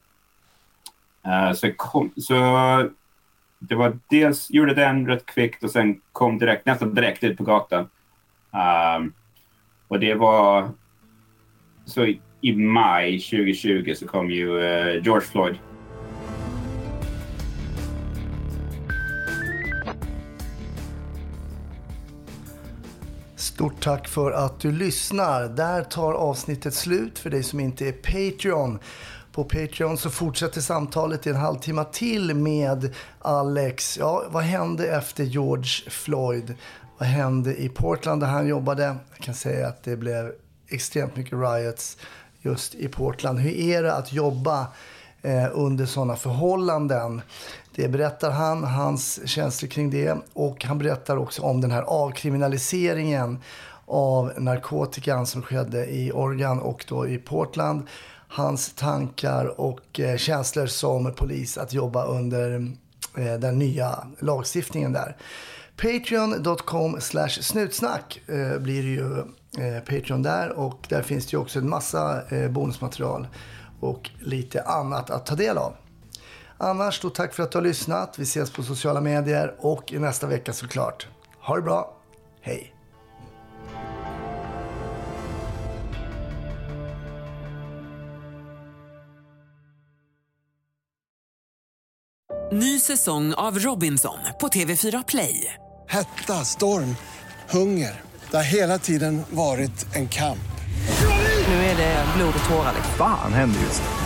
eh, så, kom, så det var dels gjorde den rätt kvickt och sen kom direkt, nästan direkt ut på gatan. Um, och det var så i, i maj 2020 så kom ju eh, George Floyd. Stort tack för att du lyssnar. Där tar avsnittet slut för dig som inte är Patreon. På Patreon så fortsätter samtalet i en halvtimme till med Alex. Ja, vad hände efter George Floyd? Vad hände i Portland där han jobbade? Jag kan säga att det blev extremt mycket riots just i Portland. Hur är det att jobba eh, under sådana förhållanden? Det berättar han, hans känslor kring det. Och han berättar också om den här avkriminaliseringen av narkotikan som skedde i Oregon och då i Portland. Hans tankar och eh, känslor som polis att jobba under eh, den nya lagstiftningen där. Patreon.com slash snutsnack eh, blir det ju eh, Patreon där och där finns det ju också en massa eh, bonusmaterial och lite annat att ta del av. Annars då tack för att du har lyssnat. Vi ses på sociala medier och i nästa vecka såklart. Ha det bra. Hej! Ny säsong av Robinson på TV4 Play. Hetta, storm, hunger. Det har hela tiden varit en kamp. Nu är det blod och tårar. liksom. Fan händer just nu.